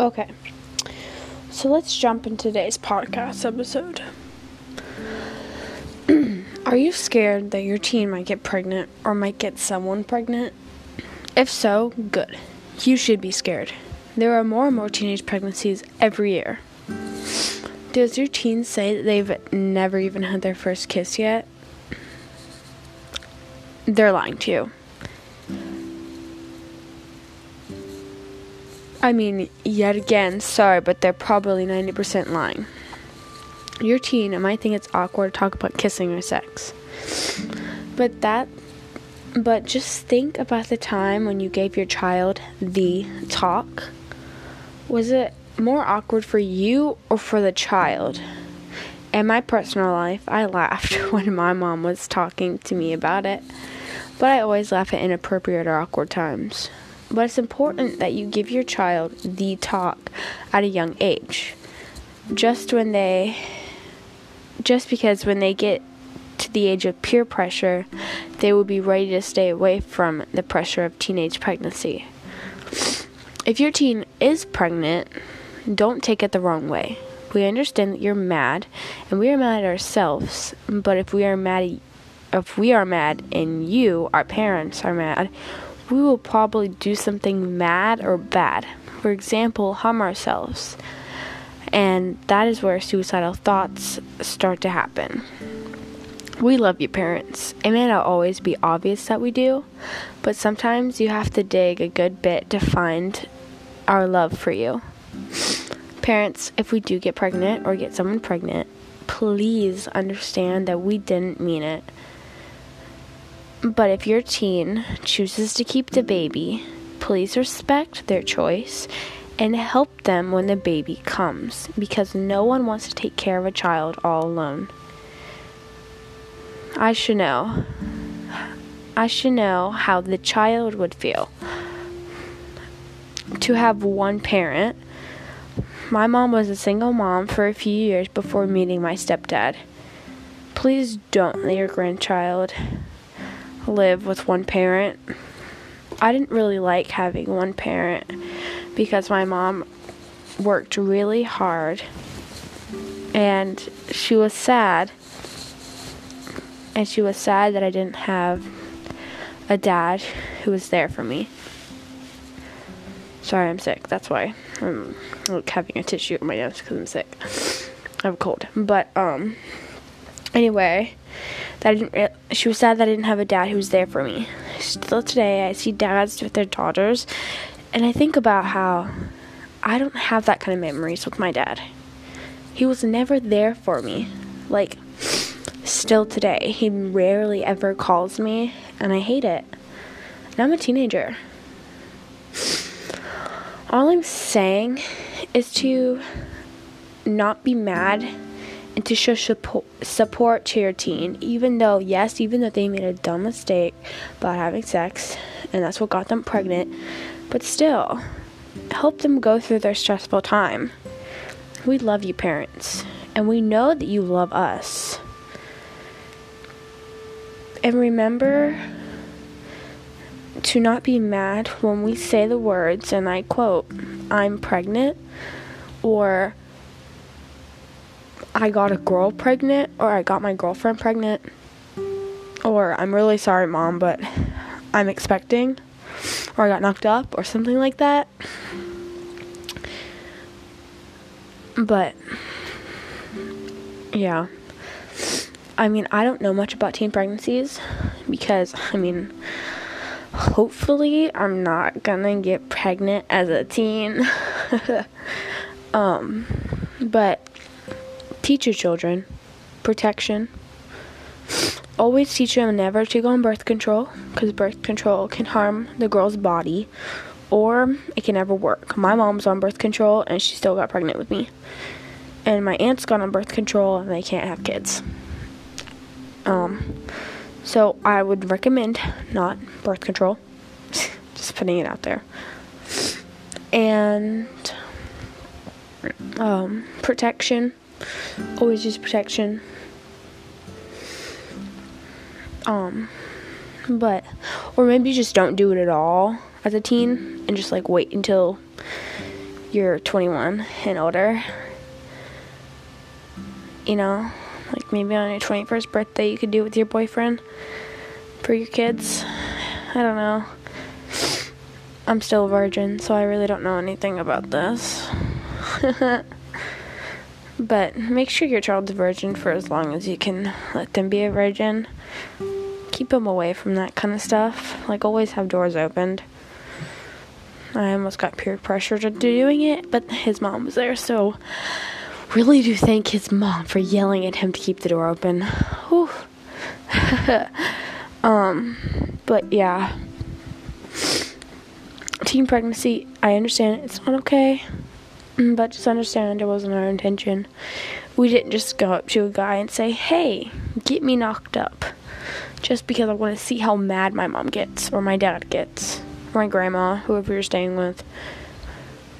Okay. So let's jump into today's podcast episode. Are you scared that your teen might get pregnant or might get someone pregnant? If so, good. You should be scared. There are more and more teenage pregnancies every year. Does your teen say that they've never even had their first kiss yet? They're lying to you. I mean, yet again, sorry, but they're probably 90% lying. Your teen might think it's awkward to talk about kissing or sex. But that but just think about the time when you gave your child the talk. Was it more awkward for you or for the child? In my personal life, I laughed when my mom was talking to me about it, but I always laugh at inappropriate or awkward times. But it's important that you give your child the talk at a young age. Just when they just because when they get to the age of peer pressure, they will be ready to stay away from the pressure of teenage pregnancy. If your teen is pregnant, don't take it the wrong way. We understand that you're mad, and we are mad at ourselves. But if we are mad, if we are mad, and you, our parents, are mad, we will probably do something mad or bad. For example, harm ourselves. And that is where suicidal thoughts start to happen. We love you, parents. It may not always be obvious that we do, but sometimes you have to dig a good bit to find our love for you. Parents, if we do get pregnant or get someone pregnant, please understand that we didn't mean it. But if your teen chooses to keep the baby, please respect their choice and help them when the baby comes because no one wants to take care of a child all alone. I should know. I should know how the child would feel. To have one parent. My mom was a single mom for a few years before meeting my stepdad. Please don't let your grandchild live with one parent. I didn't really like having one parent because my mom worked really hard and she was sad. And she was sad that I didn't have a dad who was there for me. Sorry, I'm sick. That's why I'm like having a tissue on my nose because I'm sick. I have a cold. But um, anyway, that I didn't. Re- she was sad that I didn't have a dad who was there for me. Still today, I see dads with their daughters, and I think about how I don't have that kind of memories with my dad. He was never there for me. Like, still today, he rarely ever calls me, and I hate it. And I'm a teenager. All I'm saying is to not be mad and to show support, support to your teen, even though, yes, even though they made a dumb mistake about having sex, and that's what got them pregnant, but still, help them go through their stressful time. We love you, parents, and we know that you love us. And remember to not be mad when we say the words, and I quote, I'm pregnant, or I got a girl pregnant, or I got my girlfriend pregnant, or I'm really sorry, mom, but I'm expecting, or I got knocked up, or something like that. But, yeah. I mean, I don't know much about teen pregnancies because, I mean, hopefully I'm not gonna get pregnant as a teen. um, but teach your children protection. Always teach them never to go on birth control because birth control can harm the girl's body or it can never work. My mom's on birth control and she still got pregnant with me. And my aunt's gone on birth control and they can't have kids. Um, so I would recommend not birth control. Just putting it out there. And um, protection. Always use protection. Um, but or maybe just don't do it at all as a teen and just like wait until you're 21 and older. You know, like maybe on your 21st birthday, you could do it with your boyfriend for your kids. I don't know. I'm still a virgin, so I really don't know anything about this. but make sure your child's a virgin for as long as you can let them be a virgin. Keep them away from that kind of stuff. Like, always have doors opened. I almost got peer pressure to doing it, but his mom was there, so really do thank his mom for yelling at him to keep the door open. um, but yeah. Teen pregnancy, I understand it's not okay, but just understand it wasn't our intention. We didn't just go up to a guy and say, hey, get me knocked up. Just because I want to see how mad my mom gets, or my dad gets, or my grandma, whoever you're staying with.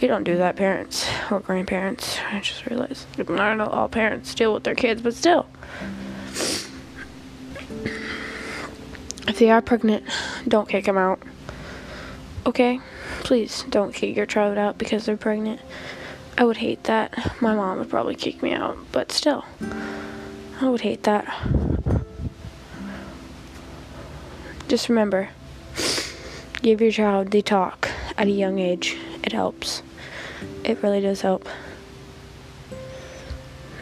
You don't do that, parents or grandparents. I just realized. I don't know all parents deal with their kids, but still. If they are pregnant, don't kick them out. Okay? Please don't kick your child out because they're pregnant. I would hate that. My mom would probably kick me out, but still. I would hate that. Just remember give your child the talk at a young age. It helps. It really does help.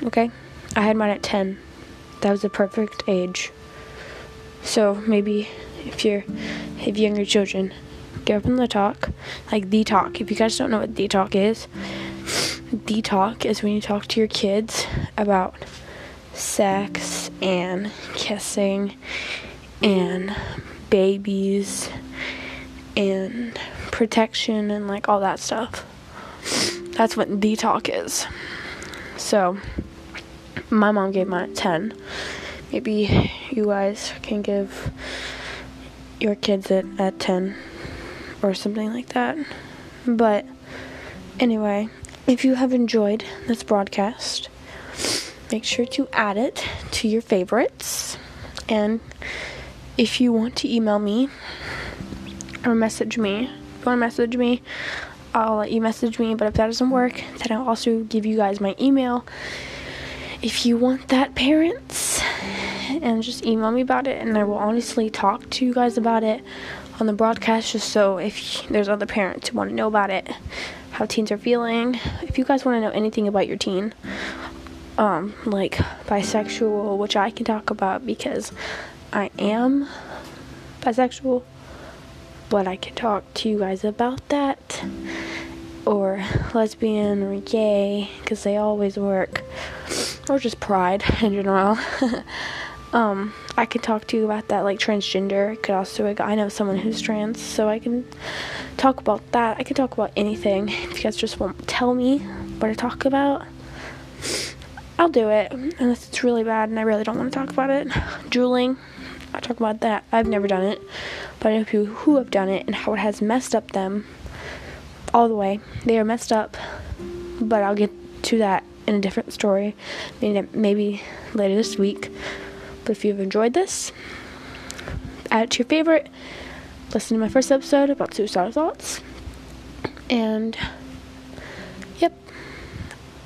Okay? I had mine at 10. That was the perfect age. So maybe if you're have younger children, give them the talk, like the talk. If you guys don't know what the talk is, the talk is when you talk to your kids about sex and kissing and babies and protection and like all that stuff. That's what the talk is. So, my mom gave mine a 10. Maybe you guys can give your kids it at 10 or something like that. But anyway, if you have enjoyed this broadcast, make sure to add it to your favorites. And if you want to email me or message me, if you want to message me, I'll let you message me. But if that doesn't work, then I'll also give you guys my email. If you want that, parents, and just email me about it, and I will honestly talk to you guys about it on the broadcast just so if there's other parents who want to know about it, how teens are feeling. If you guys want to know anything about your teen, um, like bisexual, which I can talk about because I am bisexual, but I can talk to you guys about that. Or lesbian or gay, because they always work. Or just pride in general. um, I can talk to you about that, like transgender. Could also, I know someone who's trans, so I can talk about that. I can talk about anything. If you guys just won't tell me what to talk about, I'll do it. Unless it's really bad and I really don't want to talk about it. Drooling, I talk about that. I've never done it, but I know people who have done it and how it has messed up them all the way. They are messed up, but I'll get to that in a different story, maybe, maybe later this week. But if you've enjoyed this, add it to your favorite. Listen to my first episode about suicidal thoughts. And, yep.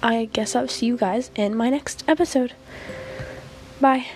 I guess I'll see you guys in my next episode. Bye.